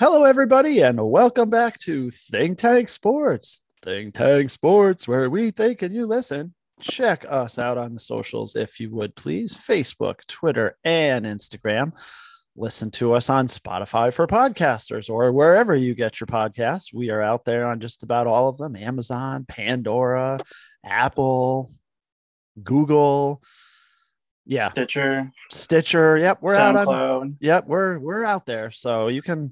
Hello, everybody, and welcome back to Think Tank Sports. Think Tank Sports, where we think and you listen. Check us out on the socials if you would please Facebook, Twitter, and Instagram. Listen to us on Spotify for podcasters or wherever you get your podcasts. We are out there on just about all of them Amazon, Pandora, Apple, Google. Yeah. Stitcher. Stitcher. Yep. We're out on Yep, we're we're out there. So you can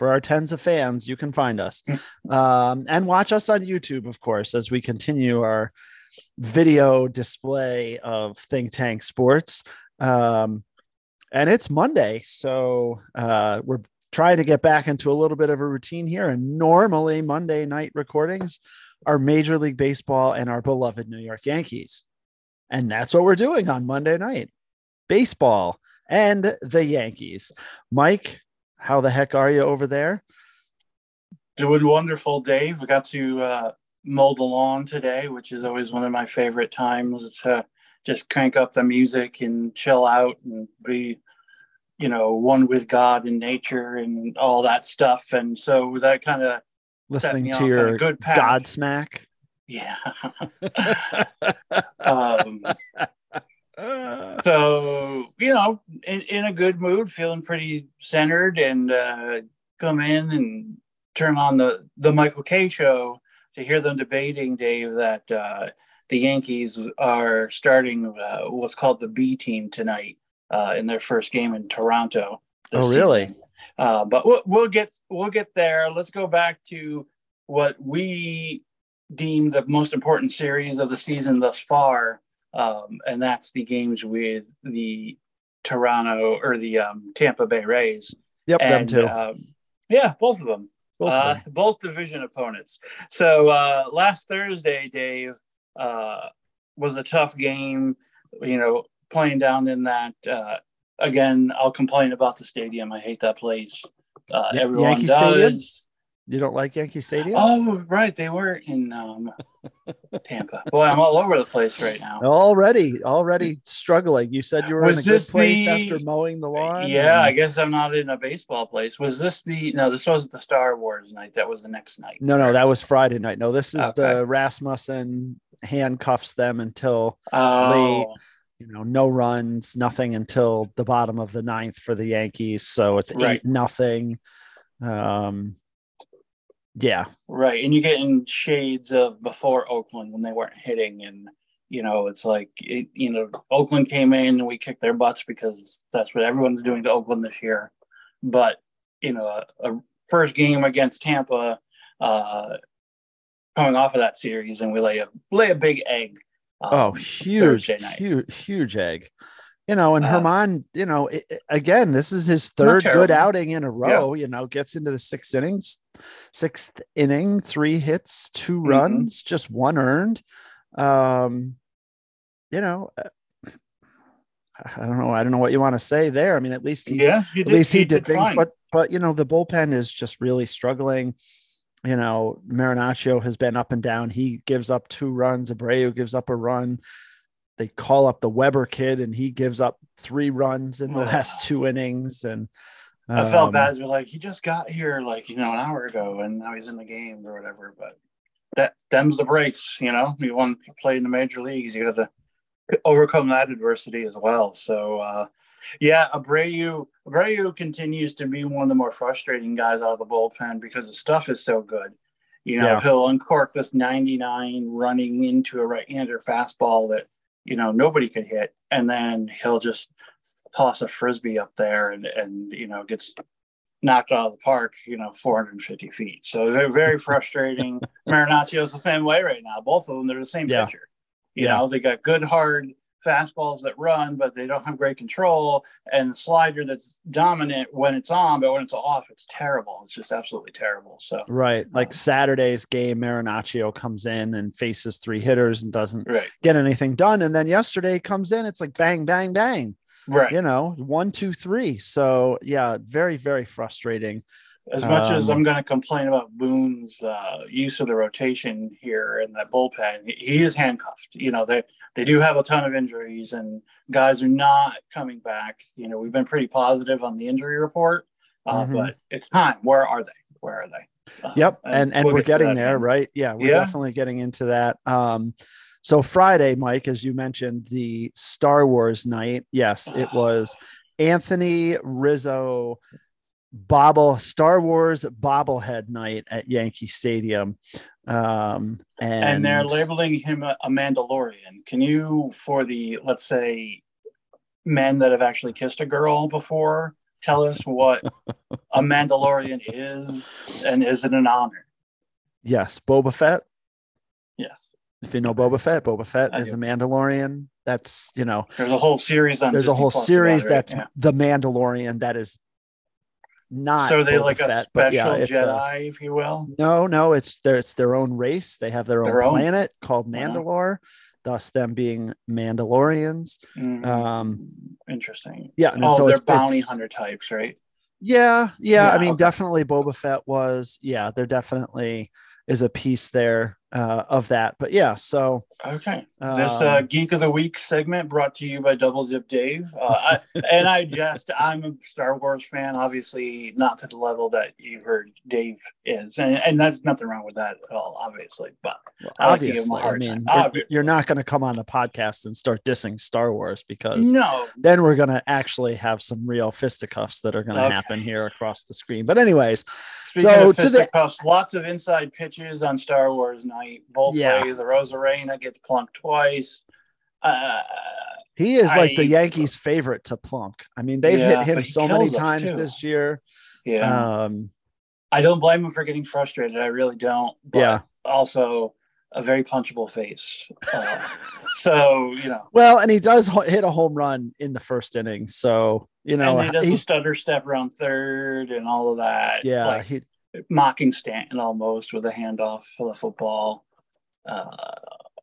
for our tens of fans, you can find us. um, and watch us on YouTube, of course, as we continue our video display of Think Tank Sports. Um, and it's Monday, so uh, we're trying to get back into a little bit of a routine here. And normally Monday night recordings are Major League Baseball and our beloved New York Yankees. And that's what we're doing on Monday night. Baseball and the Yankees. Mike, how the heck are you over there? Doing wonderful, Dave. We got to uh, mow the lawn today, which is always one of my favorite times to just crank up the music and chill out and be, you know, one with God and nature and all that stuff. And so that kind of Listening to off on a your good path. Godsmack. yeah. um, so you know in, in a good mood feeling pretty centered and uh, come in and turn on the the Michael Kay show to hear them debating dave that uh, the yankees are starting uh, what's called the b team tonight uh, in their first game in toronto Oh, really? Uh, but we'll, we'll get we'll get there. Let's go back to what we deem the most important series of the season thus far um, and that's the games with the Toronto or the um, Tampa Bay Rays. Yep, them too. Um, yeah, both of them. Both of uh, them. both division opponents. So uh, last Thursday, Dave, uh, was a tough game. You know, playing down in that. Uh, again, I'll complain about the stadium. I hate that place. Uh, everyone Yankee does. Stadium? You don't like Yankee Stadium? Oh, right, they were in um, Tampa. Boy, I'm all over the place right now. Already, already struggling. You said you were Was in a good place the- after mowing the lawn. Yeah, I guess I'm not in a baseball place. Was this the no? This wasn't the Star Wars night. That was the next night. No, no, that was Friday night. No, this is Okay. the Rasmussen handcuffs them until oh, you know no runs, nothing until the bottom of the ninth for the Yankees. So it's Right. eight nothing. Um, yeah, right. And you get in shades of before Oakland when they weren't hitting, and you know it's like it, you know Oakland came in and we kicked their butts because that's what everyone's doing to Oakland this year. But you know, a, a first game against Tampa, uh, coming off of that series, and we lay a lay a big egg. um, oh, huge, night. huge, huge egg. You know, and Uh, Germán, you know, i- i- again, this is his third good outing in a row. You know, gets into the sixth innings, sixth inning, three hits, 2 Mhm. runs, just one earned. Um, you know, uh, I don't know. I don't know what you want to say there. I mean, at least he, yeah, he at least he, did, things, fine. but but you know, the bullpen is just really struggling. You know, Marinaccio has been up and down. He gives up two runs. Abreu gives up a run. They call up the Weber kid, and he gives up three runs in the last two innings. And I felt um, bad. They're like, he just got here like, you know, an hour ago and now he's in the game or whatever. But that them's the breaks, you know. You want to play in the major leagues, you gotta overcome that adversity as well. So uh yeah, Abreu Abreu continues to be one of the more frustrating guys out of the bullpen because the stuff is so good. You know, Yeah. he'll uncork this 99 running into a right-hander fastball that you know nobody could hit, and then he'll just toss a frisbee up there and and you know gets knocked out of the park, you know, 450 feet. So they're very frustrating. Marinaccio's the same way right now. Both of them, they're the same Yeah. pitcher. You Yeah. know, they got good hard fastballs that run, but they don't have great control, and slider that's dominant when it's on, but when it's off, it's terrible. It's just absolutely terrible. So right, uh, like Saturday's game, Marinaccio comes in and faces three hitters and doesn't right, get anything done. And then yesterday comes in, it's like bang, bang, bang. right. you know, one, two, three. So yeah, very, very frustrating. As much as Um, I'm going to complain about Boone's uh, use of the rotation here in that bullpen, he- is handcuffed. You know, they they do have a ton of injuries, and guys are not coming back. You know, we've been pretty positive on the injury report, Uh, Mhm. But it's time. Where are they? Where are they? Uh, Yep, and and we'll we're get getting there, right? Yeah, we're Yeah. definitely getting into that. Um, so Friday, Mike, as you mentioned, the Star Wars night. Yes, it was Anthony Rizzo bobble Star Wars bobblehead night at Yankee Stadium. Um, and, and they're labeling him a, a Mandalorian. Can you, for the let's say, men that have actually kissed a girl before, tell us what a Mandalorian is, and is it an honor? yes, Boba Fett. Yes, If you know Boba Fett, Boba Fett I is a. Mandalorian. That's you know, there's a whole series on. there's a whole Plus series it, that's yeah. the Mandalorian that is not so they like a special yeah, it's a- Jedi, if you will. No, no, it's their it's their own race. They have their own Their own? planet called. Mandalore, thus them being Mandalorians. Mm, Um, interesting. Yeah, and Oh, so they're it's, bounty it's- hunter types, right? Yeah, yeah. I mean, okay. definitely Boba Fett was. Yeah, there definitely is a piece there uh, of that. But yeah, so Okay. um, This uh, Geek of the Week segment brought to you by Double Dip Dave. Uh, I, and I just, I'm a Star Wars fan, obviously not to the level that you heard Dave is. And, and that's nothing wrong with that at all, obviously. But well, I like to give him a obviously, I mean, you're- Obviously. you're not going to come on the podcast and start dissing Star Wars because no, then we're going to actually have some real fisticuffs that are going to Okay. happen here across the screen. But anyways, speaking So, of to the- lots of inside pitches on Star Wars night, both Yeah. ways. The Arozarena gets plunked twice. Uh, He is like the Yankees' favorite to plunk. I mean, they've Yeah, hit him so many times too. this year. yeah. Um, I don't blame him for getting frustrated. I really don't. But Yeah. Also, a very punchable face. Uh, so you know, well, and he does ho- hit a home run in the first inning. So you know, and he does he's stutter step around third and all of that. yeah, like he, mocking Stanton almost with a handoff for the football. Uh,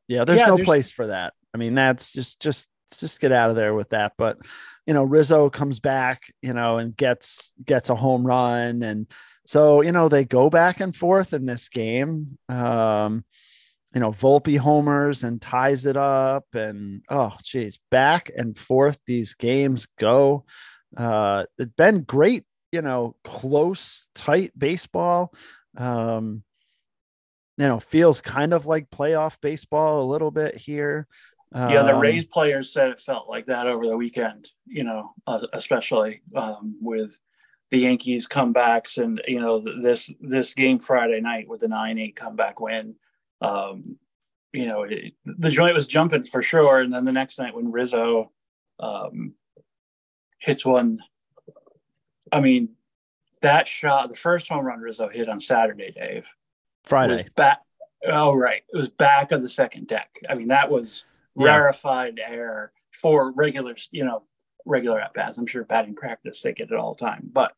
yeah. There's Yeah, no there's- place for that. I mean, that's just just just get out of there with that. But you know, Rizzo comes back, you know, and gets gets a home run, and so you know they go back and forth in this game. Um, you know, Volpe homers and ties it up, and oh, geez, back and forth these games go. Uh, it's been great, you know, close, tight baseball. Um, you know, feels kind of like playoff baseball a little bit here. yeah, the Um, Rays players said it felt like that over the weekend. You know, uh, especially um, with the Yankees comebacks and you know this this game Friday night with the nine eight comeback win. Um, you know, it, the joint was jumping for sure, and then the next night when Rizzo um, hits one, I mean, that shot, the first home run Rizzo hit on Saturday, Dave, Friday. was back. Oh, right, it was back of the second deck. I mean, that was Yeah. rarefied air for regular, you know, regular at bats. I'm sure batting practice they get it all the time, but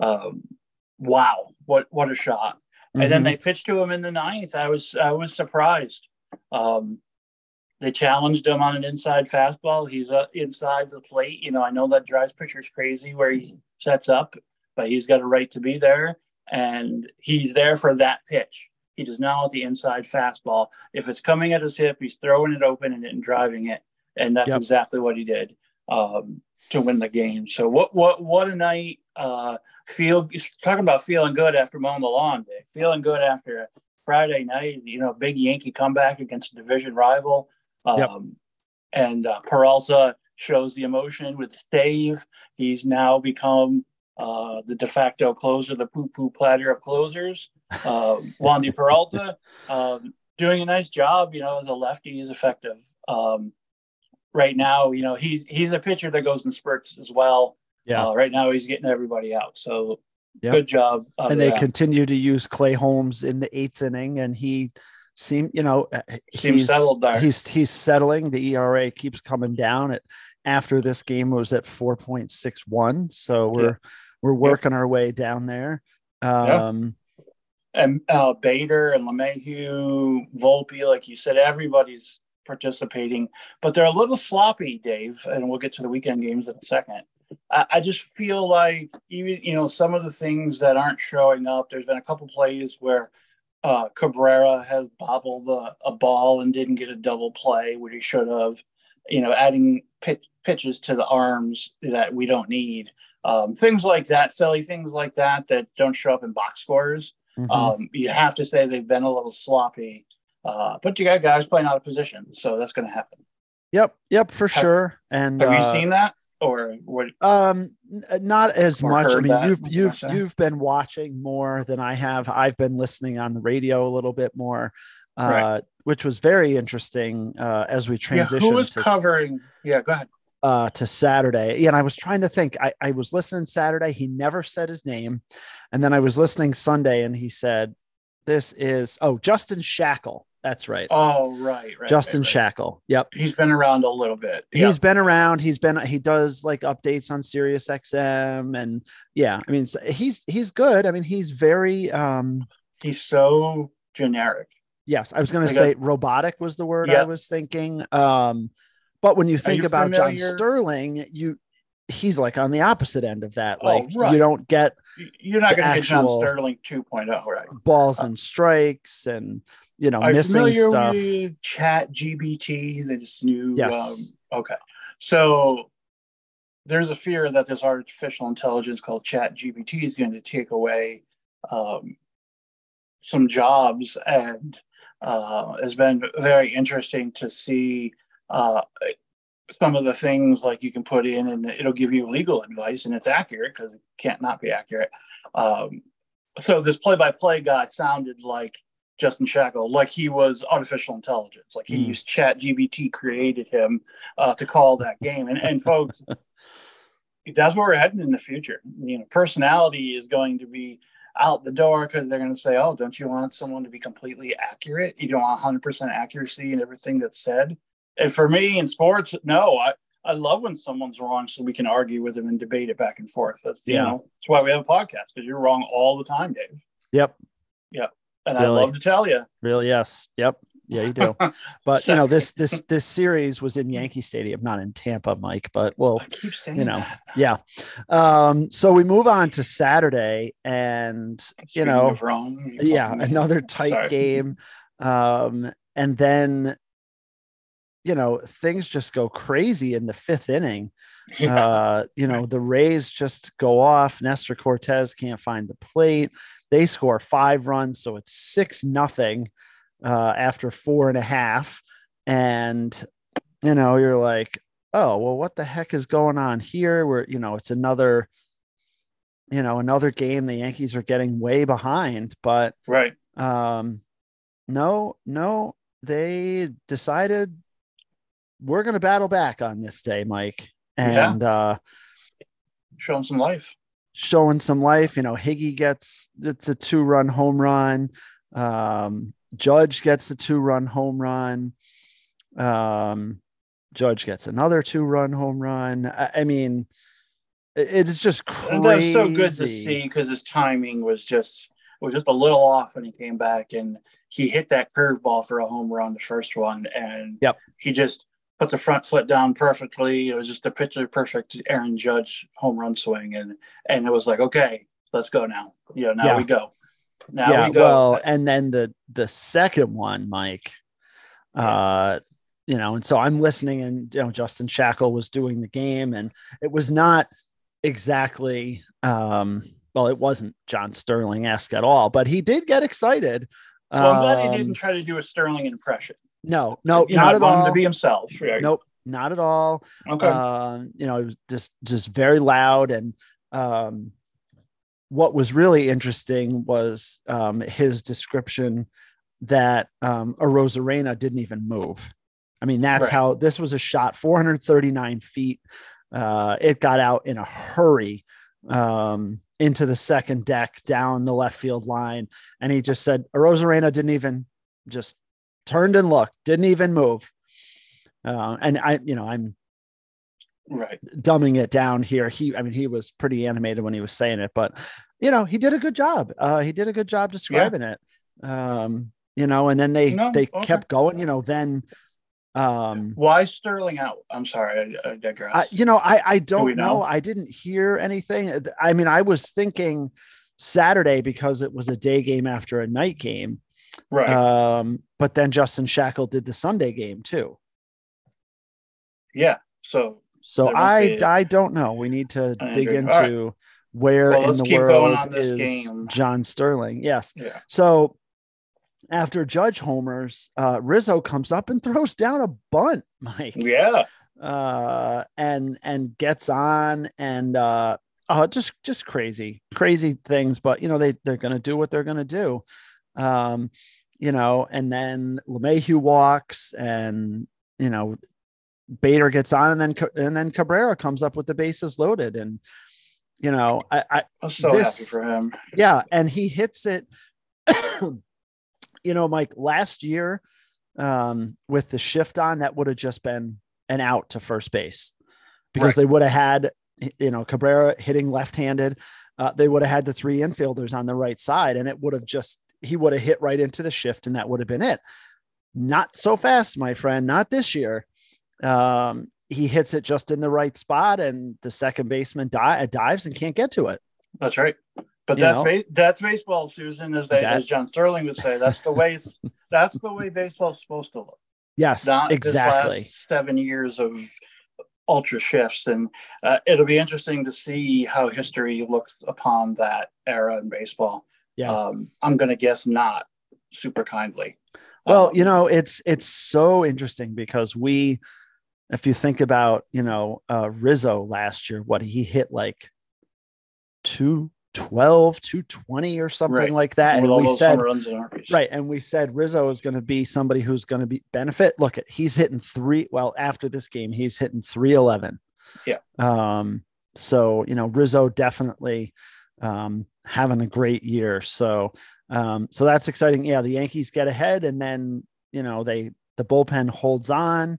um, wow, what what a shot! And then Mhm. they pitched to him in the ninth. I was I was surprised. Um, they challenged him on an inside fastball. He's uh, inside the plate. You know, I know that drives pitchers crazy where he sets up, but he's got a right to be there, and he's there for that pitch. He does not want the inside fastball. If it's coming at his hip, he's throwing it open and, and driving it, and that's Yep. exactly what he did um, to win the game. So what what what a night! Uh, feel talking about feeling good after mowing the lawn day, feeling good after a Friday night. You know, big Yankee comeback against a division rival. Um, Yep. And uh, Peralta shows the emotion with Dave. He's now become uh, the de facto closer, the poo poo platter of closers. Uh, Wandy Peralta um, doing a nice job. You know, as a lefty, he's effective. Um, right now, you know, he's he's a pitcher that goes in spurts as well. Yeah. Uh, right now, he's getting everybody out. So Yep. good job. and they that. continue to use Clay Holmes in the eighth inning, and he seemed, you know, uh, Seems he's settled there. he's he's settling. The ERA keeps coming down. It after this game was at four point six one, so we're we're working our way down there. Um, and uh, Bader and LeMahieu, Volpe, like you said, everybody's participating, but they're a little sloppy, Dave. And we'll get to the weekend games in a second. I, I just feel like even you know some of the things that aren't showing up. There's been a couple plays where uh, Cabrera has bobbled a, a ball and didn't get a double play, which he should have. You know, adding pitch, pitches to the arms that we don't need. um, things like that, silly things like that that don't show up in box scores. Mhm. Um, you have to say they've been a little sloppy, uh, but you got guys playing out of position, so that's going to happen. yep, yep, for Have- sure. And Have uh, you seen that, or what? Um, not as much. I mean, you've you've you've been watching more than I have. I've been listening on the radio a little bit more, uh, Right. which was very interesting uh, as we Yeah, transitioned who was to covering? Yeah, go ahead. uh, to Saturday. Yeah, and I was trying to think. I, I was listening Saturday. He never said his name, and then I was listening Sunday, and he said, "This is oh Justin Shackil. That's right, Oh, right, right. Justin right. Shackil. Yep." He's been around a little bit. He's been around. He's been he does like updates on Sirius XM and yeah, I mean he's he's good. I mean he's very um He's so generic. yes, I was going to say robotic was the word I was thinking. Um but when you think you about John Sterling, you he's like on the opposite end of that. Oh, Like right. you don't get You're not going to get John Sterling 2.0, right? balls and strikes and you know Are missing familiar stuff. with Chat GPT? This new. Yes. Um, okay. So there's a fear that this artificial intelligence called Chat GPT is going to take away um, some jobs, and uh, it's been very interesting to see uh, some of the things like you can put in, and it'll give you legal advice, and it's accurate because it can't not be accurate. Um, so this play-by-play guy sounded like Justin Shackil, like he was artificial intelligence, like he Mm. used Chat GPT created him uh, to call that game. And and folks, that's where we're heading in the future. You know, personality is going to be out the door because they're going to say, "Oh, don't you want someone to be completely accurate? You don't want 100% accuracy in everything that's said." And for me in sports, no, I. I love when someone's wrong, so we can argue with them and debate it back and forth. That's you know, that's why we have a podcast because you're wrong all the time, Dave. Yep. Yep. And I Really? love to tell you, Really? Yes. Yep. Yeah, you do. But you know, this this this series was in Yankee Stadium, not in Tampa, Mike. But well, I keep saying you know, that. yeah. Um, so we move on to Saturday, and you know, wrong, yeah, another tight Sorry. game. Um, and then you know, things just go crazy in the fifth inning. Yeah. Uh, you know, the Rays just go off. Nestor Cortes can't find the plate. They score five runs, so it's six nothing uh, after four and a half. And you know, you're like, oh well, what the heck is going on here? Where you know, it's another, you know, another game. The Yankees are getting way behind, but right. um, no, no, they decided we're going to battle back on this day, Mike, Yeah. and uh, Show them some life. showing some life. You know, Higgy gets it's a two run home run. Um, Judge gets the two run home run. Um, Judge gets another two run home run. I, I mean, it- it's just crazy. And that was so good to see because his timing was just was just a little off when he came back and he hit that curveball for a home run, the first one, and Yep. he just put the front foot down perfectly. It was just a picture perfect Aaron Judge home run swing, and and it was like, okay, let's go now. You know, now Yeah. we go. Now yeah, we go. well, and then the the second one, Mike. Uh, you know, and so I'm listening, and you know, Justin Shackil was doing the game, and it was not exactly um well, it wasn't John Sterling esque at all, but he did get excited. well, I'm glad he Um, didn't try to do a Sterling impression. No, no, You not I at all. to be himself. Right? Nope, not at all. Okay. Um, you know, it was just just very loud and um what was really interesting was um his description that um Arozarena didn't even move. I mean, that's Right. how this was a shot 439 feet. Uh it got out in a hurry um into the second deck down the left field line and he just said Arozarena didn't even just turned and looked, didn't even move. Uh, and I, you know, I'm right. dumbing it down here. He, I mean, he was pretty animated when he was saying it, but you know, he did a good job. Uh, he did a good job describing it. Um, you know, and then they No, they okay. kept going. You know, then, um, Why Sterling out? I'm sorry, I, I digress. I, you know, I I don't know? know? I didn't hear anything. I mean, I was thinking Saturday because it was a day game after a night game. Right. Um, but then Justin Shackil did the Sunday game too. yeah. So So I I don't know. We need to dig into where Well, in the world is game. John Sterling. Yes. Yeah. So after Judge homers, uh, Rizzo comes up and throws down a bunt, Mike, Yeah. uh, and and gets on and uh, oh, just just crazy, crazy things. But you know they they're gonna do what they're gonna do, um, you know. And then LeMahieu walks, and you know Bader gets on, and then and then Cabrera comes up with the bases loaded, and you know I, I I'm so This- happy for him. yeah, and he hits it. you know, Mike, last year um, with the shift on, that would have just been an out to first base because Right. they would have had, you know, Cabrera hitting left handed. Uh, they would have had the three infielders on the right side, and it would have just, he would have hit right into the shift, and that would have been it. Not so fast, my friend, not this year. Um, he hits it just in the right spot, and the second baseman di- dives and can't get to it. That's right. But You that's ba- that's baseball, Susan, as they as John Sterling would say. That's the way that's the way baseball's supposed to look. Yes, Not exactly. seven years of ultra shifts, and uh, it'll be interesting to see how history looks upon that era in baseball. Yeah. Um, I'm going to guess not super kindly. Well, Um, you know, it's it's so interesting because we, if you think about, you know, uh, Rizzo last year, what he hit like 212, 220 or something Right. like that. with And we said, and right. And we said Rizzo is going to be somebody who's going to be benefit. Look at he's hitting three. Well, after this game, he's hitting 311. Yeah. Um, so, you know, Rizzo definitely um, having a great year. So, um, so that's exciting. Yeah, the Yankees get ahead, and then you know they the bullpen holds on,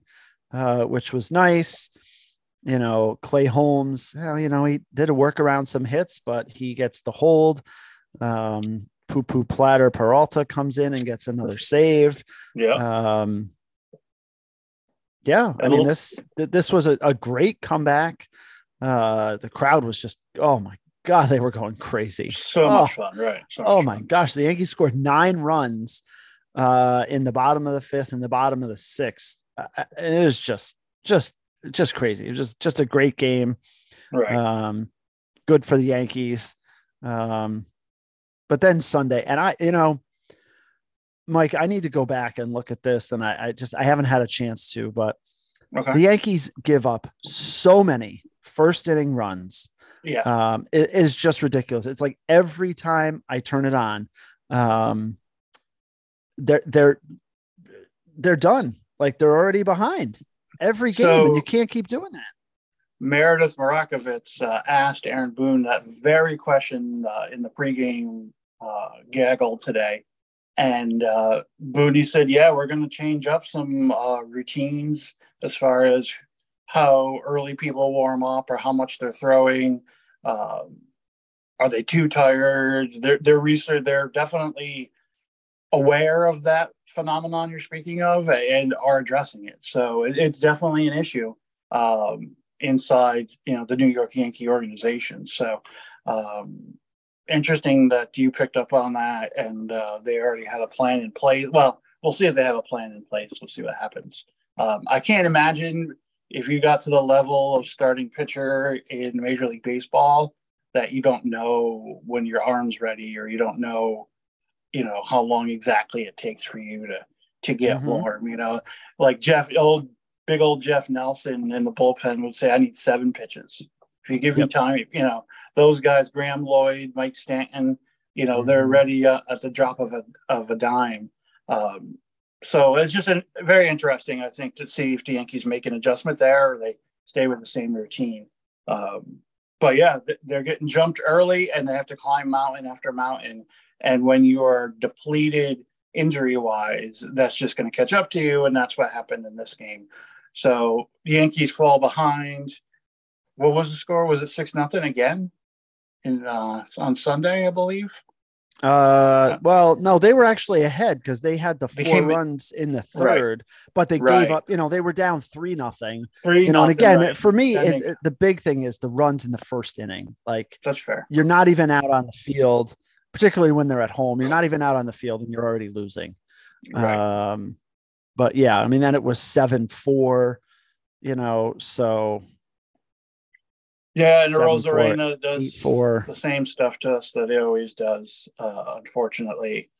uh, which was nice. You know, Clay Holmes, well, you know, he did a work around some hits, but he gets the hold. Um, Poo Poo Platter Peralta comes in and gets another save. Yeah. Um, yeah, I mean this this was a, a great comeback. Uh, the crowd was just oh my god, they were going crazy. so oh. much fun, right? So Oh my fun. gosh, the Yankees scored nine runs uh, in the bottom of the fifth and the bottom of the sixth. Uh, uh, it was just, just, just crazy. It was just, just a great game. Right. Um, good for the Yankees. Um, but then Sunday, and I, you know, Mike, I need to go back and look at this, and I, I just, I haven't had a chance to, but okay. the Yankees give up so many first inning runs yeah. um, it is just ridiculous. It's like every time I turn it on, um, they're they're they're done. Like they're already behind every game, So- and you can't keep doing that. Meredith Marakovits uh, asked Aaron Boone that very question uh, in the pregame uh, gaggle today. And uh, Boone said, Yeah, we're going to change up some uh, routines as far as how early people warm up or how much they're throwing. Um, are they too tired? They're, they're research, they're definitely aware of that phenomenon you're speaking of and are addressing it. So it, it's definitely an issue. Um, inside you know the New York Yankee organization. So um, interesting that you picked up on that, and uh, they already had a plan in place. Well, we'll see if they have a plan in place. We'll see what happens. Um, I can't imagine if you got to the level of starting pitcher in Major League Baseball that you don't know when your arm's ready, or you don't know, you know, how long exactly it takes for you to to get Mhm. warm. You know, like Jeff, old big old Jeff Nelson in the bullpen would say, I need seven pitches. If you give me time, you know, those guys, Graeme Lloyd, Mike Stanton, you know, they're Mhm. ready uh, at the drop of a, of a dime. Um, so it's just an, very interesting, I think, to see if the Yankees make an adjustment there or they stay with the same routine. Um, but yeah, they're getting jumped early and they have to climb mountain after mountain. And when you are depleted injury wise, that's just going to catch up to you. And that's what happened in this game. So Yankees fall behind. What was the score? Was it six nothing again? In uh, on Sunday, I believe. Uh, well, no, they were actually ahead because they had the four runs in the Right. third, but they Right. gave up. You know, they were down three nothing. Three. You know, and again, right. for me, it, it- the big thing is the runs in the first inning. Like that's fair. you're not even out on the field, particularly when they're at home. You're not even out on the field and you're already losing. Right. Um, but yeah, I mean, then it was seven four, you know, so Yeah, and Arozarena does four. the same stuff to us that he always does, uh, unfortunately.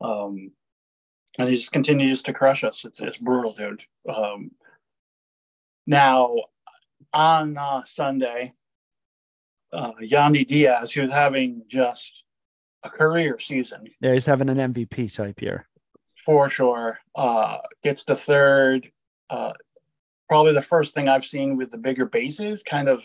Um, and he just continues to crush us. It's, it's brutal, dude. Um, now, on uh, Sunday, uh, Yandy Diaz, who was having just a career season Yeah, he's having an MVP type year. for sure, uh, gets to third. Uh, probably the first thing I've seen with the bigger bases, kind of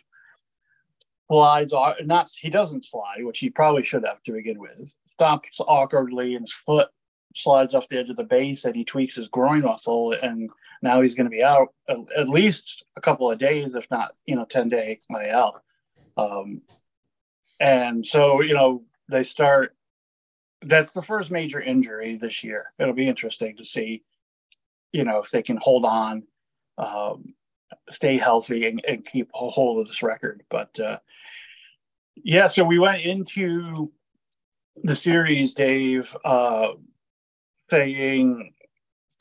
slides. Not he doesn't slide, which he probably should have to begin with. Stops awkwardly, and his foot slides off the edge of the base, and he tweaks his groin muscle, and now he's going to be out at, least a couple of days, if not you know ten day IL. Um, and so you know they start. That's the first major injury this year. It'll be interesting to see, you know, if they can hold on, um, stay healthy, and, and keep a hold of this record. But uh, yeah, so we went into the series, Dave, uh, saying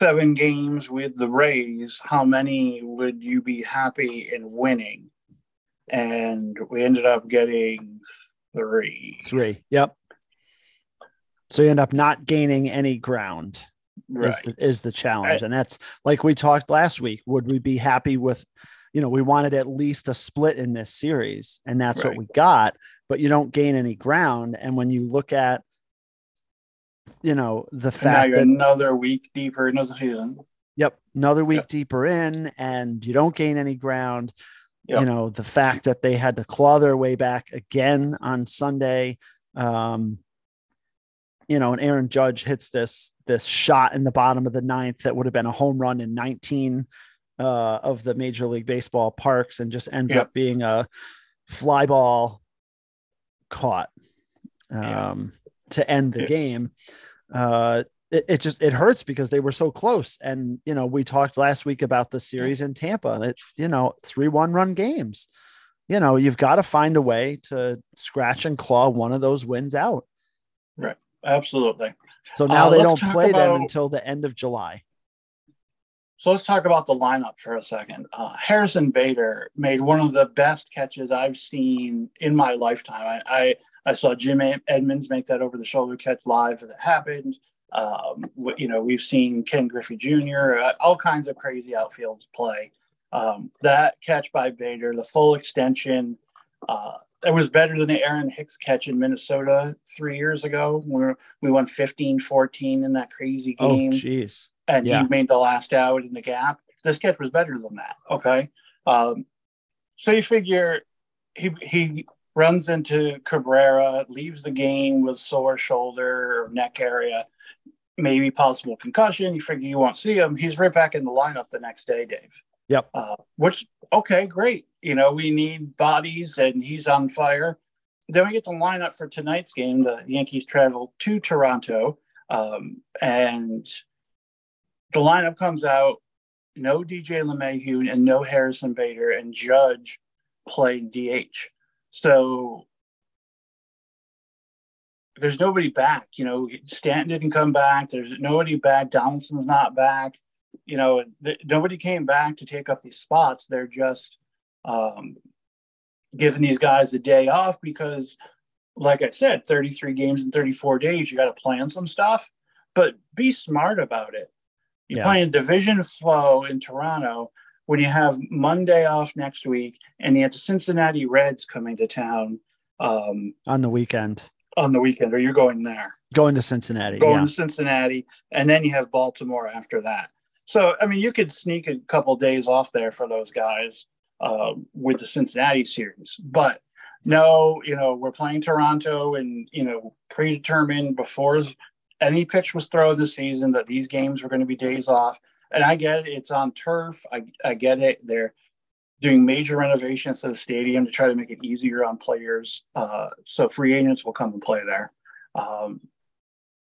seven games with the Rays. How many would you be happy in winning? And we ended up getting three. Three. Yep. So you end up not gaining any ground Right. is, the, is the challenge. And that's like we talked last week. Would we be happy with, you know, we wanted at least a split in this series, and that's Right. what we got, but you don't gain any ground. And when you look at, you know, the fact that, another week deeper into the season. yep, another week Yep. deeper in, and you don't gain any ground. Yep. You know, the fact that they had to claw their way back again on Sunday. Um, you know, and Aaron Judge hits this this shot in the bottom of the ninth that would have been a home run in 19 uh, of the Major League Baseball parks, and just ends Yep. up being a fly ball caught Yeah. um, to end the Yeah. game. Uh, it, it just it hurts because they were so close, and you know we talked last week about the series in Tampa. That you know three one run games. You know you've got to find a way to scratch and claw one of those wins out. Right. Absolutely. So now Uh, they don't play them until the end of July. So let's talk about the lineup for a second. Uh, Harrison Bader made one of the best catches I've seen in my lifetime. I, I, I saw Jim Edmonds make that over the shoulder catch live as it happened. Um, you know, we've seen Ken Griffey Jr., uh, all kinds of crazy outfields play. Um, that catch by Bader, the full extension, uh, it was better than the Aaron Hicks catch in Minnesota three years ago where we won 15 14 in that crazy game. Oh, game jeez. And Yeah. he made the last out in the gap. This catch was better than that. Okay. Um, so you figure he he runs into Cabrera, leaves the game with sore shoulder or neck area, maybe possible concussion. You figure you won't see him. He's right back in the lineup the next day, Dave. Yep. Uh, which okay, great. You know, we need bodies and he's on fire. Then we get the lineup for tonight's game. The Yankees travel to Toronto. Um, and the lineup comes out no DJ LeMahieu and no Harrison Bader and Judge playing DH. So there's nobody back. You know, Stanton didn't come back. There's nobody back. Donaldson's not back. You know, th- nobody came back to take up these spots. They're just um, giving these guys a day off because, like I said, 33 games in 34 days, you got to plan some stuff, but be smart about it. You're Yeah. playing division flow in Toronto when you have Monday off next week and you have the Cincinnati Reds coming to town um, On the weekend, on the weekend, or you're going there, going to Cincinnati. going yeah. to Cincinnati, and then you have Baltimore after that. So, I mean, you could sneak a couple days off there for those guys uh, with the Cincinnati series. But no, you know, we're playing Toronto and, you know, predetermined before any pitch was thrown this season that these games were going to be days off. And I get it, it's on turf. I, I get it. They're doing major renovations to the stadium to try to make it easier on players. Uh, so free agents will come and play there. Um,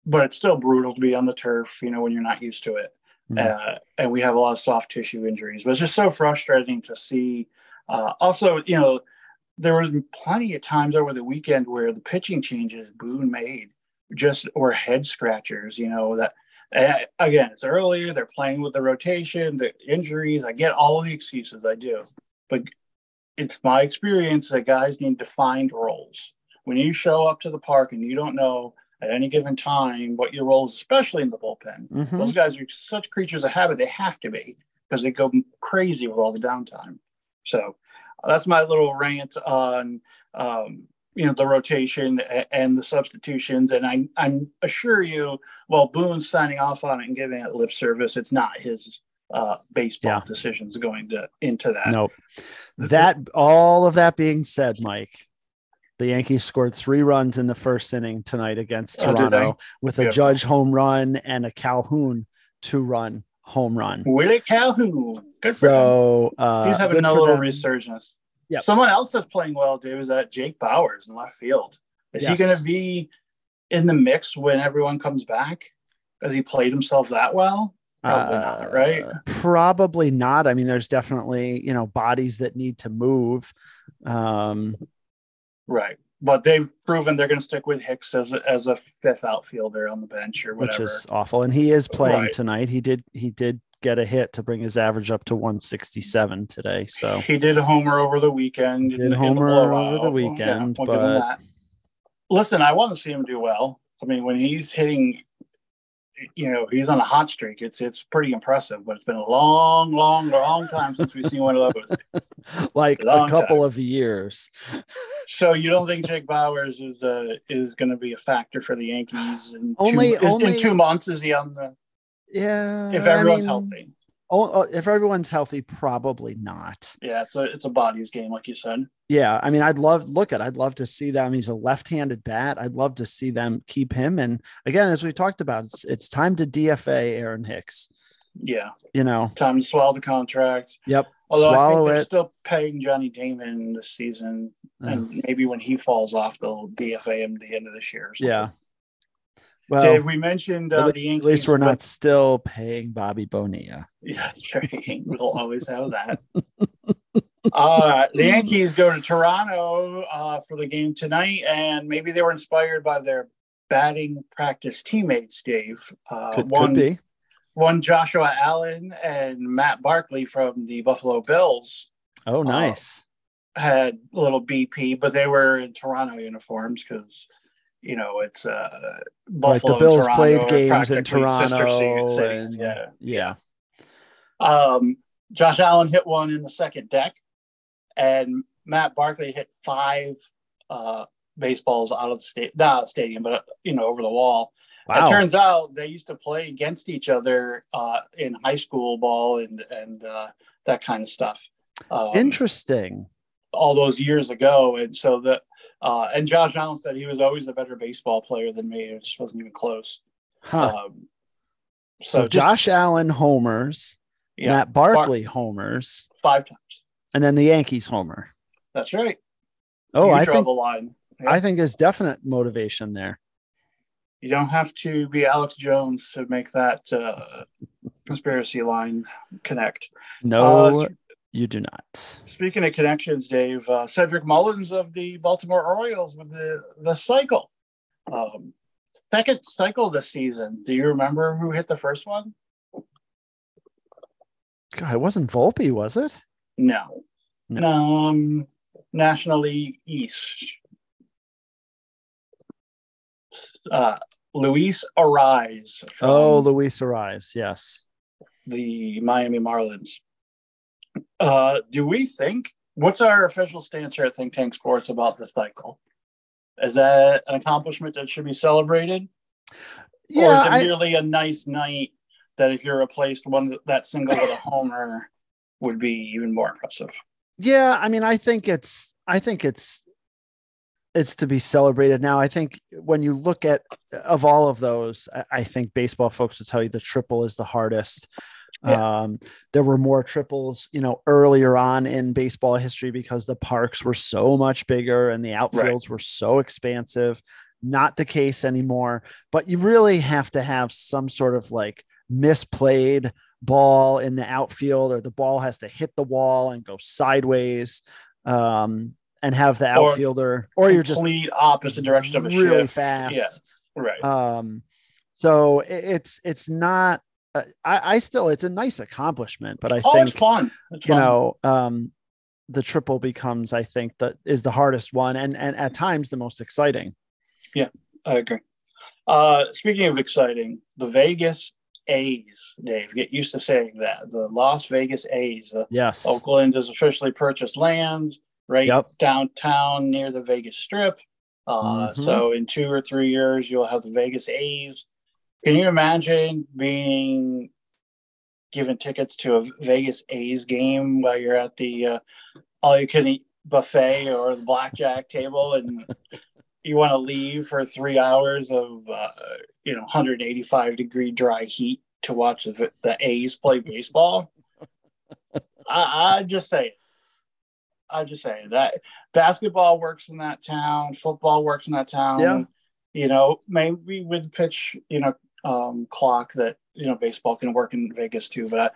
but it's still brutal to be on the turf, you know, when you're not used to it. Mhm. Uh, and we have a lot of soft tissue injuries. But it's just so frustrating to see. Uh, also, you know, there was plenty of times over the weekend where the pitching changes Boone made just were head scratchers. You know that uh, again, it's earlier. They're playing with the rotation, the injuries. I get all of the excuses. I do, but it's my experience that guys need defined roles. When you show up to the park and you don't know at any given time what your role is, especially in the bullpen, Mhm. those guys are such creatures of habit. They have to be because they go crazy with all the downtime. So that's my little rant on um, you know the rotation and the substitutions. And I I'm assure you, while Boone's signing off on it and giving it lip service, it's not his uh, baseball Yeah. decisions going to into that. Nope. That all of that being said, Mike, the Yankees scored three runs in the first inning tonight against Oh, Toronto with a Yeah. Judge home run and a Calhoun two run home run. Willie Calhoun, good. So uh, He's having a little resurgence. Yep. Someone else that's playing well, Dave, is that Jake Bauers in left field. Is he going to be in the mix when everyone comes back? Has he played himself that well? Probably not, right? Uh, Probably not. I mean, there's definitely you know bodies that need to move. Um, Right. But they've proven they're going to stick with Hicks as a, as a fifth outfielder on the bench or whatever, which is awful. And he is playing Right. tonight. He did he did get a hit to bring his average up to 167 today. So he did a homer over the weekend. Did in, in the homer over the weekend, we'll but- listen, I want to see him do well. I mean, when he's hitting, you know, he's on a hot streak. It's it's pretty impressive. But it's been a long, long, long time since we've seen one of those. like a Long couple time. of years. So you don't think Jake Bauers is uh is going to be a factor for the Yankees in Only- two, only- in two months? Is he on the Yeah. if I everyone's mean, healthy? Oh, oh, if everyone's healthy, probably not. Yeah, it's a it's a bodies game, like you said. Yeah, I mean, I'd love look at. I'd love to see them. He's a left-handed bat. I'd love to see them keep him. And again, as we talked about, it's it's time to DFA Aaron Hicks. Yeah, You know, time to swallow the contract. yep. Although I swallow think they're it. still paying Johnny Damon this season, Oh, and maybe when he falls off, they'll DFA him at the end of this year. yeah. Well, Dave, we mentioned at uh, least, the at Yankees. least we're but- not still paying Bobby Bonilla. Yeah, right. We'll always have that. uh, the Yankees go to Toronto uh, for the game tonight, and maybe they were inspired by their batting practice teammates. Dave, uh, Could, one could be. one Joshua Allen and Matt Barkley from the Buffalo Bills Oh, nice. had a little BP, but they were in Toronto uniforms because you know it's uh, right. The Bills Toronto played games in Toronto. and- yeah. yeah. Um, Josh Allen hit one in the second deck, and Matt Barkley hit five uh, baseballs out of the state, not out of the stadium, but you know over the wall. Wow. It turns out they used to play against each other uh, in high school ball and and uh, that kind of stuff. Um, Interesting. all those years ago, and so the uh, and Josh Allen said he was always a better baseball player than me. It just wasn't even close. Huh. Um, so just- Josh Allen homers, yeah, Matt Barkley homers, five times. and then the Yankees homer. That's right. Oh, You I think the line. Yeah. I think there's definite motivation there. You don't have to be Alex Jones to make that uh, conspiracy line connect. No, Uh, you do not. Speaking of connections, Dave, uh, Cedric Mullins of the Baltimore Orioles with the the cycle, um, second cycle this season. Do you remember who hit the first one? God, it wasn't Volpe, was it? No, No. Um, National League East. Uh, Luis Arraez Oh, Luis Arraez. Yes. the Miami Marlins. Uh, do we think what's our official stance here at Think Tank Sports about the cycle? Is that an accomplishment that should be celebrated, or is it I, merely a nice night that if you're replaced one that single with a homer would be even more impressive? yeah. I mean, I think it's. I think it's. It's to be celebrated now. I think when you look at of all of those, I, I think baseball folks will tell you the triple is the hardest. Yeah. Um, there were more triples, you know, earlier on in baseball history because the parks were so much bigger and the outfields were so expansive. Not the case anymore, but you really have to have some sort of like misplayed ball in the outfield, or the ball has to hit the wall and go sideways, um, and have the outfielder, or, you're just complete opposite direction of a really shift. fast. Yeah. Right. Um, so it's it's not. Uh, I, I still it's a nice accomplishment, but I oh, think it's fun. It's you fun. know um the triple becomes, I think, that is the hardest one and and at times the most exciting. Yeah, I agree. Uh, speaking of exciting, the Vegas A's, Dave, get used to saying that. The Las Vegas A's. Uh, yes. Oakland has officially purchased land right Yep. downtown near the Vegas Strip. Uh, Mhm. So in two or three years, you'll have the Vegas A's. Can you imagine being given tickets to a Vegas A's game while you're at the uh, all-you-can-eat buffet or the blackjack table, and you want to leave for three hours of uh, you know 185 degree dry heat to watch the, the A's play baseball? I, I just say. I just say that basketball works in that town, football works in that town. Yeah. You know, maybe with pitch, you know, um, clock that you know baseball can work in Vegas too. But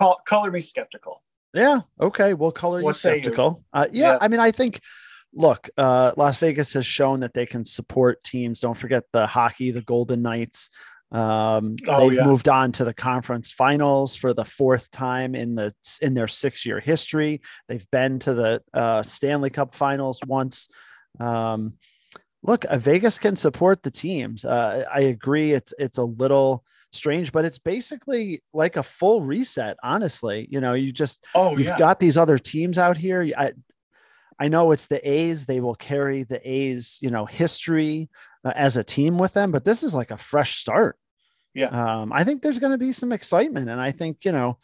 col- color me skeptical. Yeah. Okay. We'll color you What you? skeptical. Uh, yeah, Yeah. I mean, I think. Look, uh, Las Vegas has shown that they can support teams. Don't forget the hockey, the Golden Knights. Um, Oh, they've yeah. moved on to the conference finals for the fourth time in the in their six year history. They've been to the uh, Stanley Cup finals once. Um, look, uh, Vegas can support the teams. Uh, I agree. It's it's a little strange, but it's basically like a full reset. Honestly, you know, you just Oh you've yeah, got these other teams out here. I, I know it's the A's. They will carry the A's, you know, history uh, as a team with them, but this is like a fresh start. Yeah. Um, I think there's going to be some excitement, and I think you know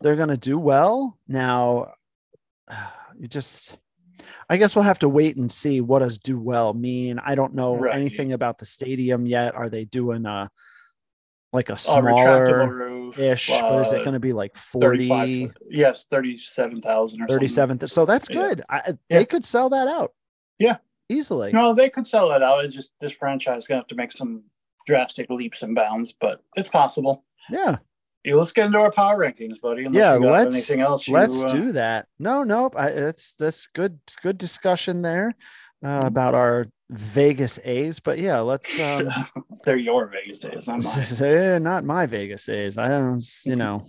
they're going to do well. Now, you just, I guess we'll have to wait and see what does do well mean. I don't know Right. anything about the stadium yet. Are they doing a like a smaller ish? but is it uh, going to be like 40? Yes, thirty-seven thousand or 37 th- so that's Yeah. good I, Yeah. they could sell that out Yeah. easily. No, they could sell that out. It's just this franchise is gonna have to make some drastic leaps and bounds, but it's possible. yeah Let's get into our power rankings, buddy. Yeah, you let's- anything else. let's uh, do that no nope I, it's that's good good discussion there uh, Mhm. about our vegas a's but yeah let's um They're your Vegas days, not mine. not my vegas a's i don't you know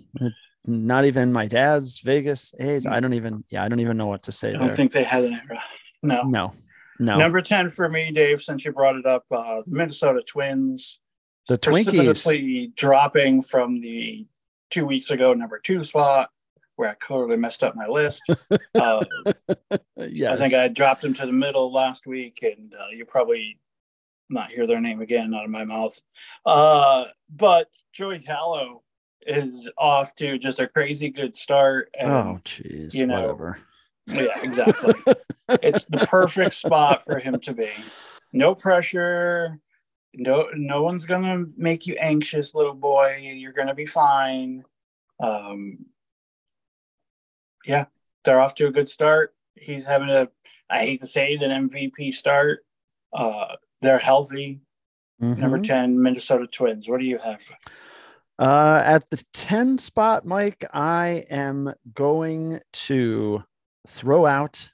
not even my dad's vegas a's i don't even yeah i don't even know what to say I don't think they had an era. No. no no Number 10 for me, Dave, since you brought it up, uh, the Minnesota Twins. The Twinkies. precipitously dropping from the two weeks ago number two spot, where I clearly messed up my list. Uh, yes I think I dropped them to the middle last week, and uh, you'll probably not hear their name again out of my mouth. Uh, but Joey Gallo is off to just a crazy good start. And, oh jeez you know, whatever yeah, exactly. it's the perfect spot for him to be. No pressure. No, no one's gonna make you anxious, little boy. You're gonna be fine. Um, yeah, they're off to a good start. He's having a, I hate to say it, an MVP start. Uh, they're healthy. Number Mhm. ten, Minnesota Twins. What do you have? Uh, at the 10 spot, Mike, I am going to throw out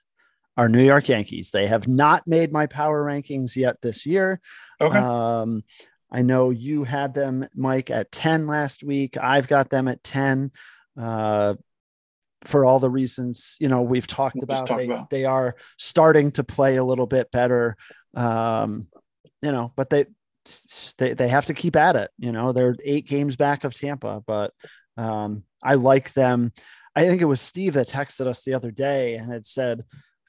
our New York Yankees. They have not made my power rankings yet this year. Okay, Um, I know you had them, Mike, at 10 last week. I've got them at 10. Uh, for all the reasons you know we've talked We'll about, talk they, about. they are starting to play a little bit better. Um, you know, but they they they have to keep at it. You know, they're eight games back of Tampa, but um, I like them. I think it was Steve that texted us the other day and had said,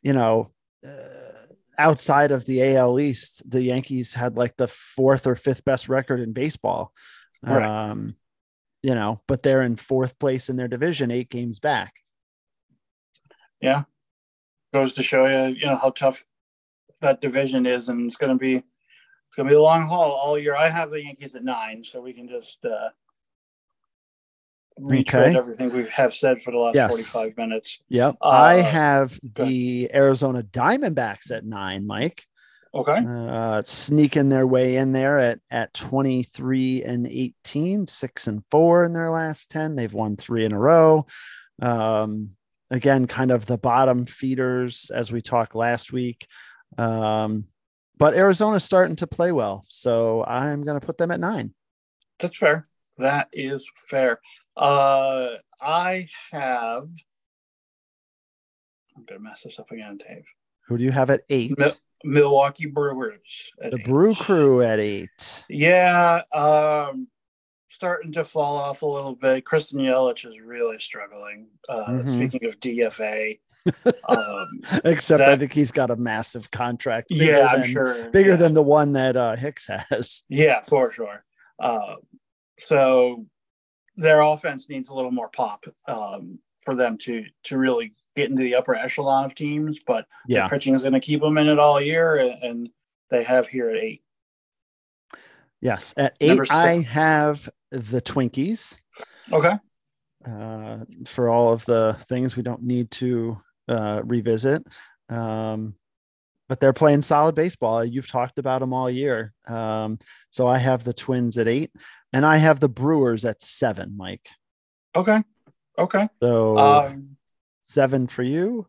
you know, uh, outside of the AL East, the Yankees had like the fourth or fifth best record in baseball. Right. Um, you know, but they're in fourth place in their division, eight games back. Yeah. Goes to show you, you know, how tough that division is, and it's gonna be, it's gonna be a long haul all year. I have the Yankees at nine, so we can just uh, retread Okay. everything we have said for the last Yes. forty-five minutes. Yep. I Uh, have the Arizona Diamondbacks at nine, Mike. Okay, uh, sneaking their way in there at at 23 and 18 6 and 4 in their last 10 they've won three in a row um, again kind of the bottom feeders as we talked last week um, but arizona's starting to play well so i'm going to put them at nine that's fair. That is fair. Uh, I have I'm gonna mess this up again, Dave. Who do you have at eight? Mil- Milwaukee Brewers. the eight. Brew Crew at eight. Yeah, um, starting to fall off a little bit. Christian Yelich is really struggling. Uh, Mhm. Speaking of DFA, um, Except I think he's got a massive contract. yeah, I'm than- sure Bigger yeah. than the one that uh, Hicks has. Yeah, for sure. Uh, so their offense needs a little more pop um, for them to to really get into the upper echelon of teams. But Yeah. the pitching is going to keep them in it all year, and, and they have here at eight. Yes. At eight, I have the Twinkies. Okay. uh, for all of the things we don't need to uh, revisit. Um, but they're playing solid baseball. You've talked about them all year. Um, so I have the Twins at eight, and I have the Brewers at seven, Mike. Okay. Okay. So Um, seven for you.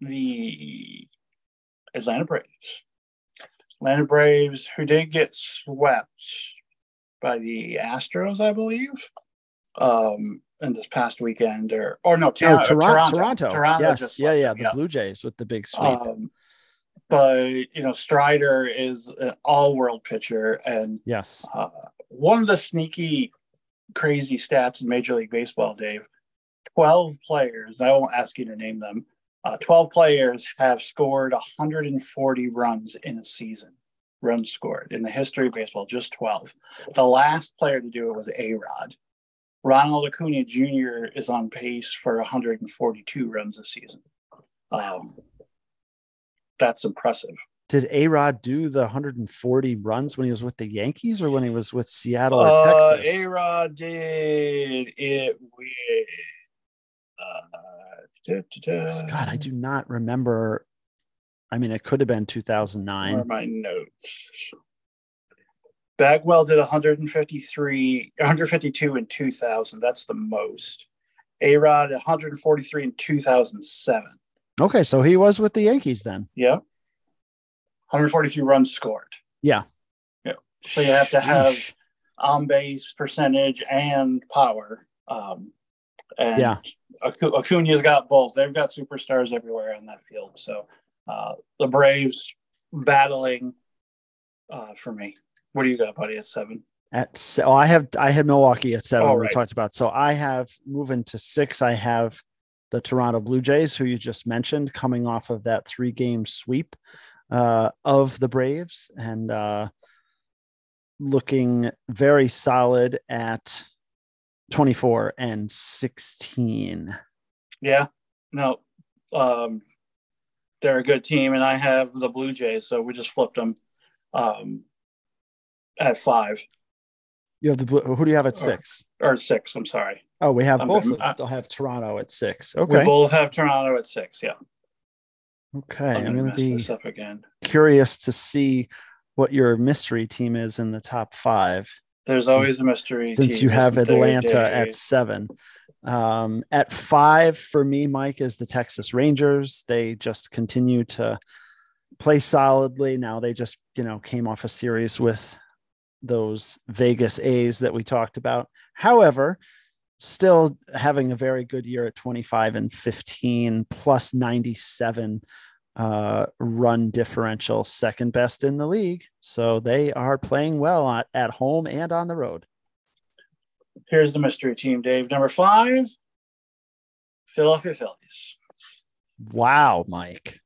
the Atlanta Braves. Atlanta Braves, who did get swept by the Astros, I believe, um, in this past weekend, or or no, Oh, Tar- Toronto, Toronto, Toronto. yes, yeah, yeah. The Blue Jays with the big sweep. Um, but you know, Strider is an all-world pitcher, and yes. uh, one of the sneaky, crazy stats in Major League Baseball, Dave. Twelve players. I won't ask you to name them. Uh, Twelve players have scored 140 runs in a season. Runs scored in the history of baseball, just 12. The last player to do it was A Rod. Ronald Acuna Jr. is on pace for 142 runs a season. Um, that's impressive. Did A Rod do the 140 runs when he was with the Yankees or when he was with Seattle or Uh, Texas? A Rod did it with. Uh. God, I do not remember. I mean, it could have been Where 2009. are my notes? Bagwell did 153, 152 in 2000. That's the most. A Rod 143 in 2007. Okay, so he was with the Yankees then. Yeah. 143 runs scored. Yeah. Yeah. So you have to have- Sheesh. on base percentage and power. Um, and Yeah. Acu- Acuna's got both. They've got superstars everywhere in that field. So uh, the Braves battling uh, for me. What do you got, buddy? At seven. at se- oh, I have I had Milwaukee at seven. Oh, we talked about. So I have moving to six. I have the Toronto Blue Jays, who you just mentioned, coming off of that three game sweep uh, of the Braves and uh, looking very solid at 24 and 16. Yeah. No. Um, they're a good team, and I have the Blue Jays, so we just flipped them um, at five You have the blue. Who do you have at Oh, six? or six. I'm sorry. Oh, we have I'm both. good. Of them. They'll have Toronto at six. Okay. We both have Toronto at six. Yeah. Okay. I'm I'm gonna mess be this up again. curious to see what your mystery team is in the top five There's Since- always a mystery. since you have Atlanta at seven. Um, at five for me, Mike, is the Texas Rangers. They just continue to play solidly. Now they just, you know, came off a series with those Vegas A's that we talked about. However, still having a very good year at 25 and 15 plus 97 uh, run differential, second best in the league. So they are playing well at, at home and on the road. Here's the mystery team, Dave. Number five, Philadelphia Phillies. Wow, Mike.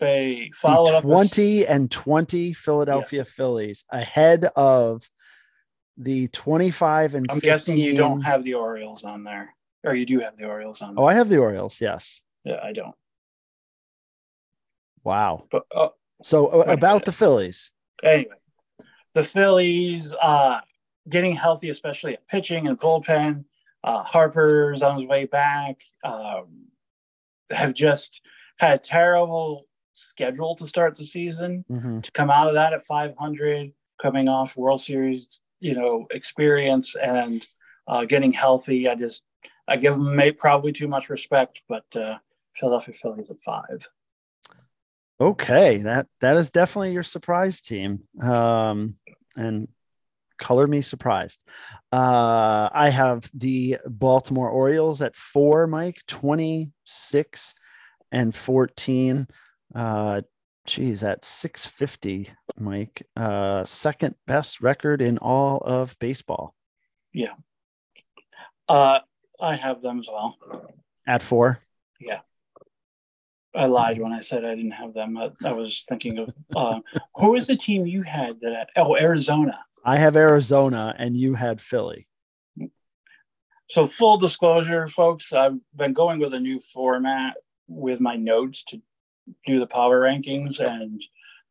They The followed up with- 20 and 20 Philadelphia Phillies ahead of the 25 and I'm 15. guessing you don't have the Orioles on there, or you do have the Orioles on. Oh, I have the Orioles. Yes. yeah, I don't. Wow. But uh, So uh, about the Phillies. anyway, the Phillies uh, getting healthy, especially at pitching and bullpen. Uh, Harper's on his way back. Um, have just had a terrible schedule to start the season. Mhm. To come out of that at 500, coming off World Series, you know, experience and uh, getting healthy, I just I give them probably too much respect, but uh, Philadelphia Phillies at five. Okay, that that is definitely your surprise team. Um, and color me surprised. Uh, I have the Baltimore Orioles at four, Mike, 26 and 14. Uh, geez, at 650, Mike, uh, second best record in all of baseball. Yeah. Uh, I have them as well. At four? Yeah. I lied when I said I didn't have them. I, I was thinking of uh, who was the team you had that? Oh, Arizona. I have Arizona, and you had Philly. So, full disclosure, folks, I've been going with a new format with my notes to do the power rankings, and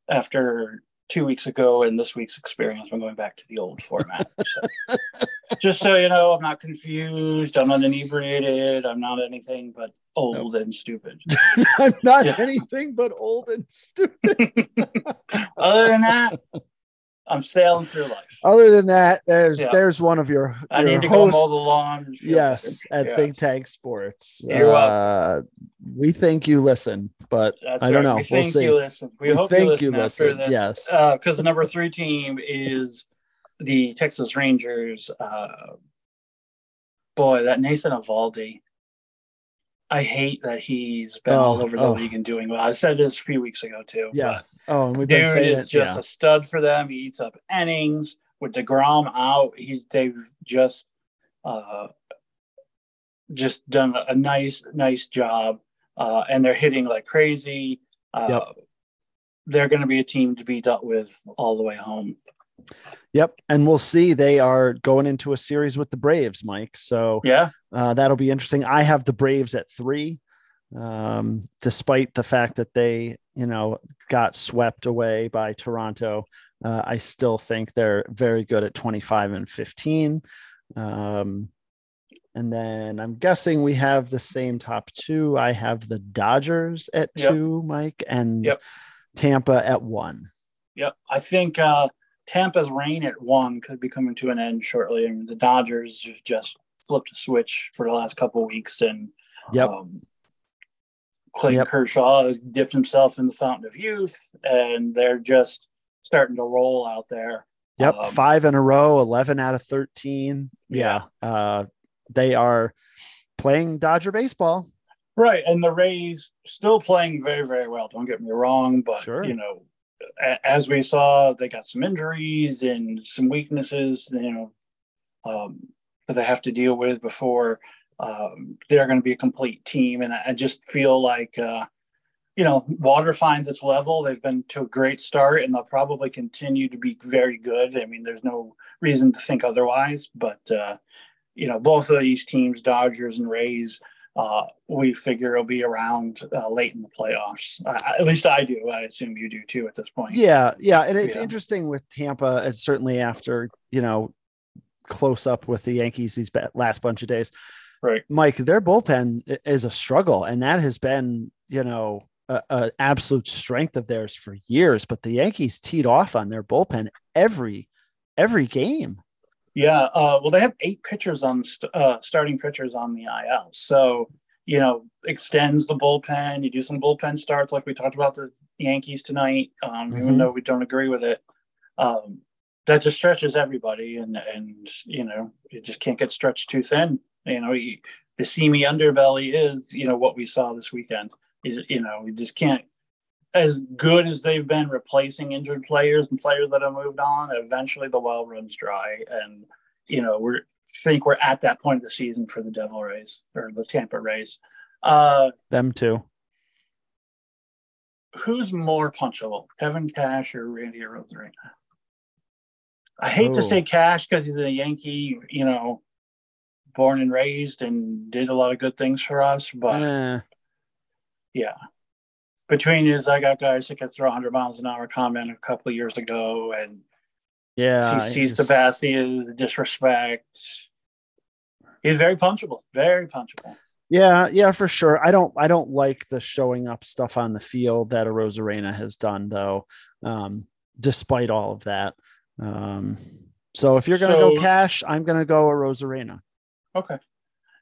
after two weeks ago and this week's experience, I'm going back to the old format. So, just so you know, I'm not confused. I'm not inebriated. I'm not anything but old and stupid. I'm not yeah. anything but old and stupid. Other than that, I'm sailing through life. Other than that, there's yeah. there's one of your, I need to hosts, go mow the lawn. Yes, at yes. Think Tank Sports. You're uh, we think you listen, but That's I don't know. We we'll think see. you listen. We, We hope you listen, you after listen, this. yes. Because the number three team is the Texas Rangers. Uh, boy, that Nathan Eovaldi. I hate that he's been Oh, all over the oh. league and doing well. I said this a few weeks ago too. Yeah. Oh, and we've been saying is it. just yeah. a stud for them. He eats up innings with Degrom out. He's they've just uh, just done a nice nice job, uh, and they're hitting like crazy. Uh, Yep. They're going to be a team to be dealt with all the way home. Yep. And we'll see. They are going into a series with the Braves, Mike. So Yeah, uh, that'll be interesting. I have the Braves at three, um, despite the fact that they, you know, got swept away by Toronto. Uh, I still think they're very good at 25 and 15. Um, and then I'm guessing we have the same top two. I have the Dodgers at Yep. two, Mike, and Yep. Tampa at one. Yep. I think uh, Tampa's reign at one could be coming to an end shortly. I mean, the Dodgers just flipped a switch for the last couple of weeks, and Yep. um, Clayton Yep. Kershaw has dipped himself in the fountain of youth, and they're just starting to roll out there. Yep, Um, five in a row, eleven out of thirteen. Yeah. Yeah, uh, they are playing Dodger baseball. Right, and the Rays still playing very, very well. Don't get me wrong, but Sure. you know, as we saw, they got some injuries and some weaknesses. You know, um, that they have to deal with before um, they're going to be a complete team. And I I just feel like, uh, you know, water finds its level. They've been to a great start, and they'll probably continue to be very good. I mean, there's no reason to think otherwise. But uh, you know, both of these teams, Dodgers and Rays uh, we figure it'll be around uh, late in the playoffs. Uh, at least I do. I assume you do too at this point. Yeah, yeah, and it's Yeah. interesting with Tampa. It's certainly after you know close up with the Yankees these last bunch of days. Right. Mike, their bullpen is a struggle, and that has been you know a, a absolute strength of theirs for years. But the Yankees teed off on their bullpen every every game. Yeah. Uh, well, they have eight pitchers on st- uh, starting pitchers on the IL. So, you know, extends the bullpen. You do some bullpen starts like we talked about the Yankees tonight, um, Mhm. even though we don't agree with it. Um, that just stretches everybody, and and you know, it just can't get stretched too thin. You know, you, the seamy underbelly is you know what we saw this weekend. You, you know, we just can't. As good as they've been replacing injured players and players that have moved on, eventually the well runs dry, and you know we're think we're at that point of the season for the Devil Rays or the Tampa Rays. Uh, Them too. who's more punchable, Kevin Cash or Randy Arozarena? I hate to say Cash because he's a Yankee, you know, born and raised and did a lot of good things for us. But Eh, yeah, between is I got guys that can throw 100 miles an hour comment a couple of years ago, and yeah, he sees the things, the disrespect. He's very punchable, very punchable. Yeah, yeah, for sure. I don't I don't like the showing up stuff on the field that Arozarena has done though. Um, despite all of that. Um, so if you're gonna go cash, I'm gonna go Arozarena. Okay.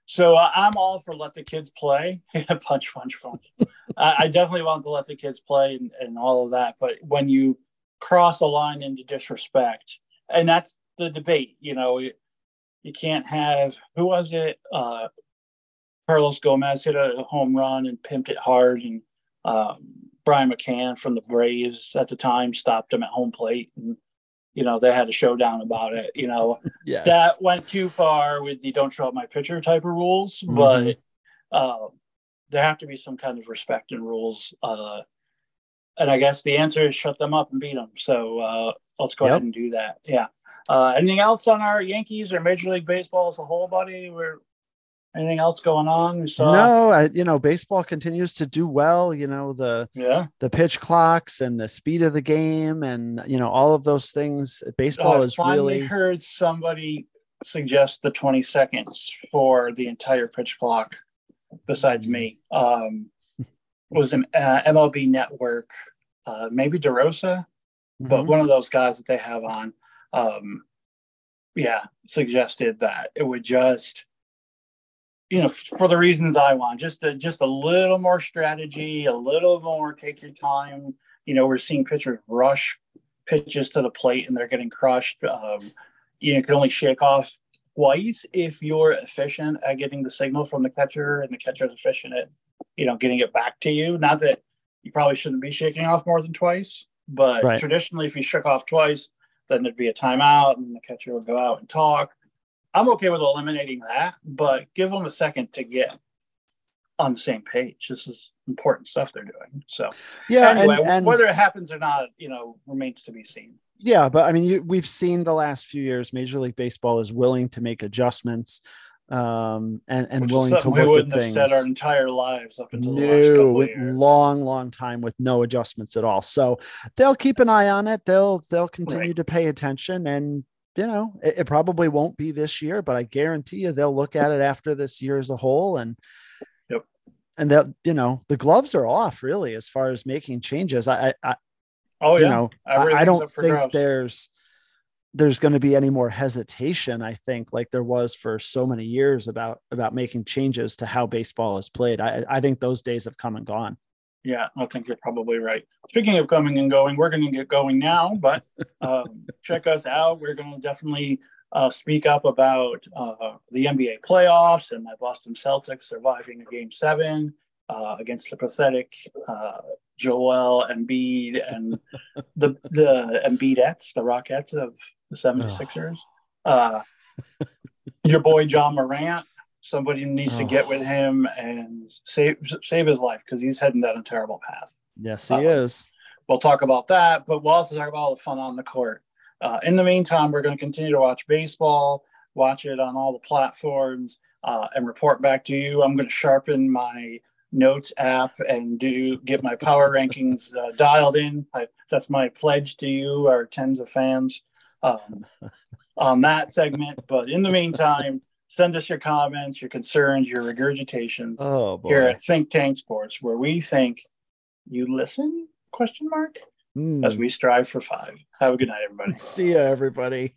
So uh, I'm all for let the kids play. punch, punch, punch. I, I definitely want to let the kids play and, and all of that. But when you cross a line into disrespect, and that's the debate, you know, you, you can't have, who was it? Uh, Carlos Gomez hit a home run and pimped it hard, and um, Brian McCann from the Braves at the time stopped him at home plate, and you know they had a showdown about it. You know Yes. that went too far with the "don't show up my pitcher" type of rules, Mhm. but uh, there have to be some kind of respect and rules. Uh, and I guess the answer is shut them up and beat them. So uh, let's go Yep. ahead and do that. Yeah. Uh, anything else on our Yankees or Major League Baseball as a whole, buddy? We're anything else going on? We saw. no, I, you know, baseball continues to do well. You know, the Yeah. the pitch clocks and the speed of the game, and you know, all of those things. Baseball Oh, I is finally really heard somebody suggest the 20 seconds for the entire pitch clock besides me. Um, was an uh, MLB network, uh, maybe DeRosa, but Mhm. one of those guys that they have on, um, yeah, suggested that it would just, you know, for the reasons I want, just a, just a little more strategy, a little more take your time. You know, we're seeing pitchers rush pitches to the plate and they're getting crushed. Um, you, know, you can only shake off twice if you're efficient at getting the signal from the catcher and the catcher is efficient at, you know, getting it back to you. Not that you probably shouldn't be shaking off more than twice, but Right. traditionally, if you shook off twice, then there'd be a timeout and the catcher would go out and talk. I'm okay with eliminating that, but give them a second to get on the same page. This is important stuff they're doing. So yeah, anyway, and, and whether it happens or not, you know, remains to be seen. yeah, but I mean, you, we've seen the last few years, Major League Baseball is willing to make adjustments um, and and Which willing to look at have things. said our entire lives up until the last No, couple with of years. long, long time with no adjustments at all. So they'll keep an eye on it. They'll they'll continue Right. to pay attention, and you know it, it probably won't be this year, but I guarantee you they'll look at it after this year as a whole, and Yep. and that you know the gloves are off really as far as making changes. I, I, I oh you yeah, know I, I don't think grabs. there's there's going to be any more hesitation i think like there was for so many years about about making changes to how baseball is played i i think those days have come and gone Yeah, I think you're probably right. Speaking of coming and going, we're going to get going now, but um, check us out. We're going to definitely uh, speak up about uh, the NBA playoffs and my Boston Celtics surviving a game seven uh, against the pathetic uh, Joel Embiid and the the Embiidettes, the Rockettes of the 76ers. Uh, your boy Ja Morant. Somebody needs to Oh. get with him and save save his life because he's heading down a terrible path. yes he Uh-oh. is We'll talk about that, but we'll also talk about all the fun on the court. Uh, in the meantime, we're going to continue to watch baseball, watch it on all the platforms, uh, and report back to you. I'm going to sharpen my notes app and do get my power rankings uh, dialed in. I, that's my pledge to you, our tens of fans, um, on that segment. But in the meantime, send us your comments, your concerns, your regurgitations oh boy here at Think Tank Sports, where we think you listen? Question mark Hmm. as we strive for five. Have a good night, everybody. see ya everybody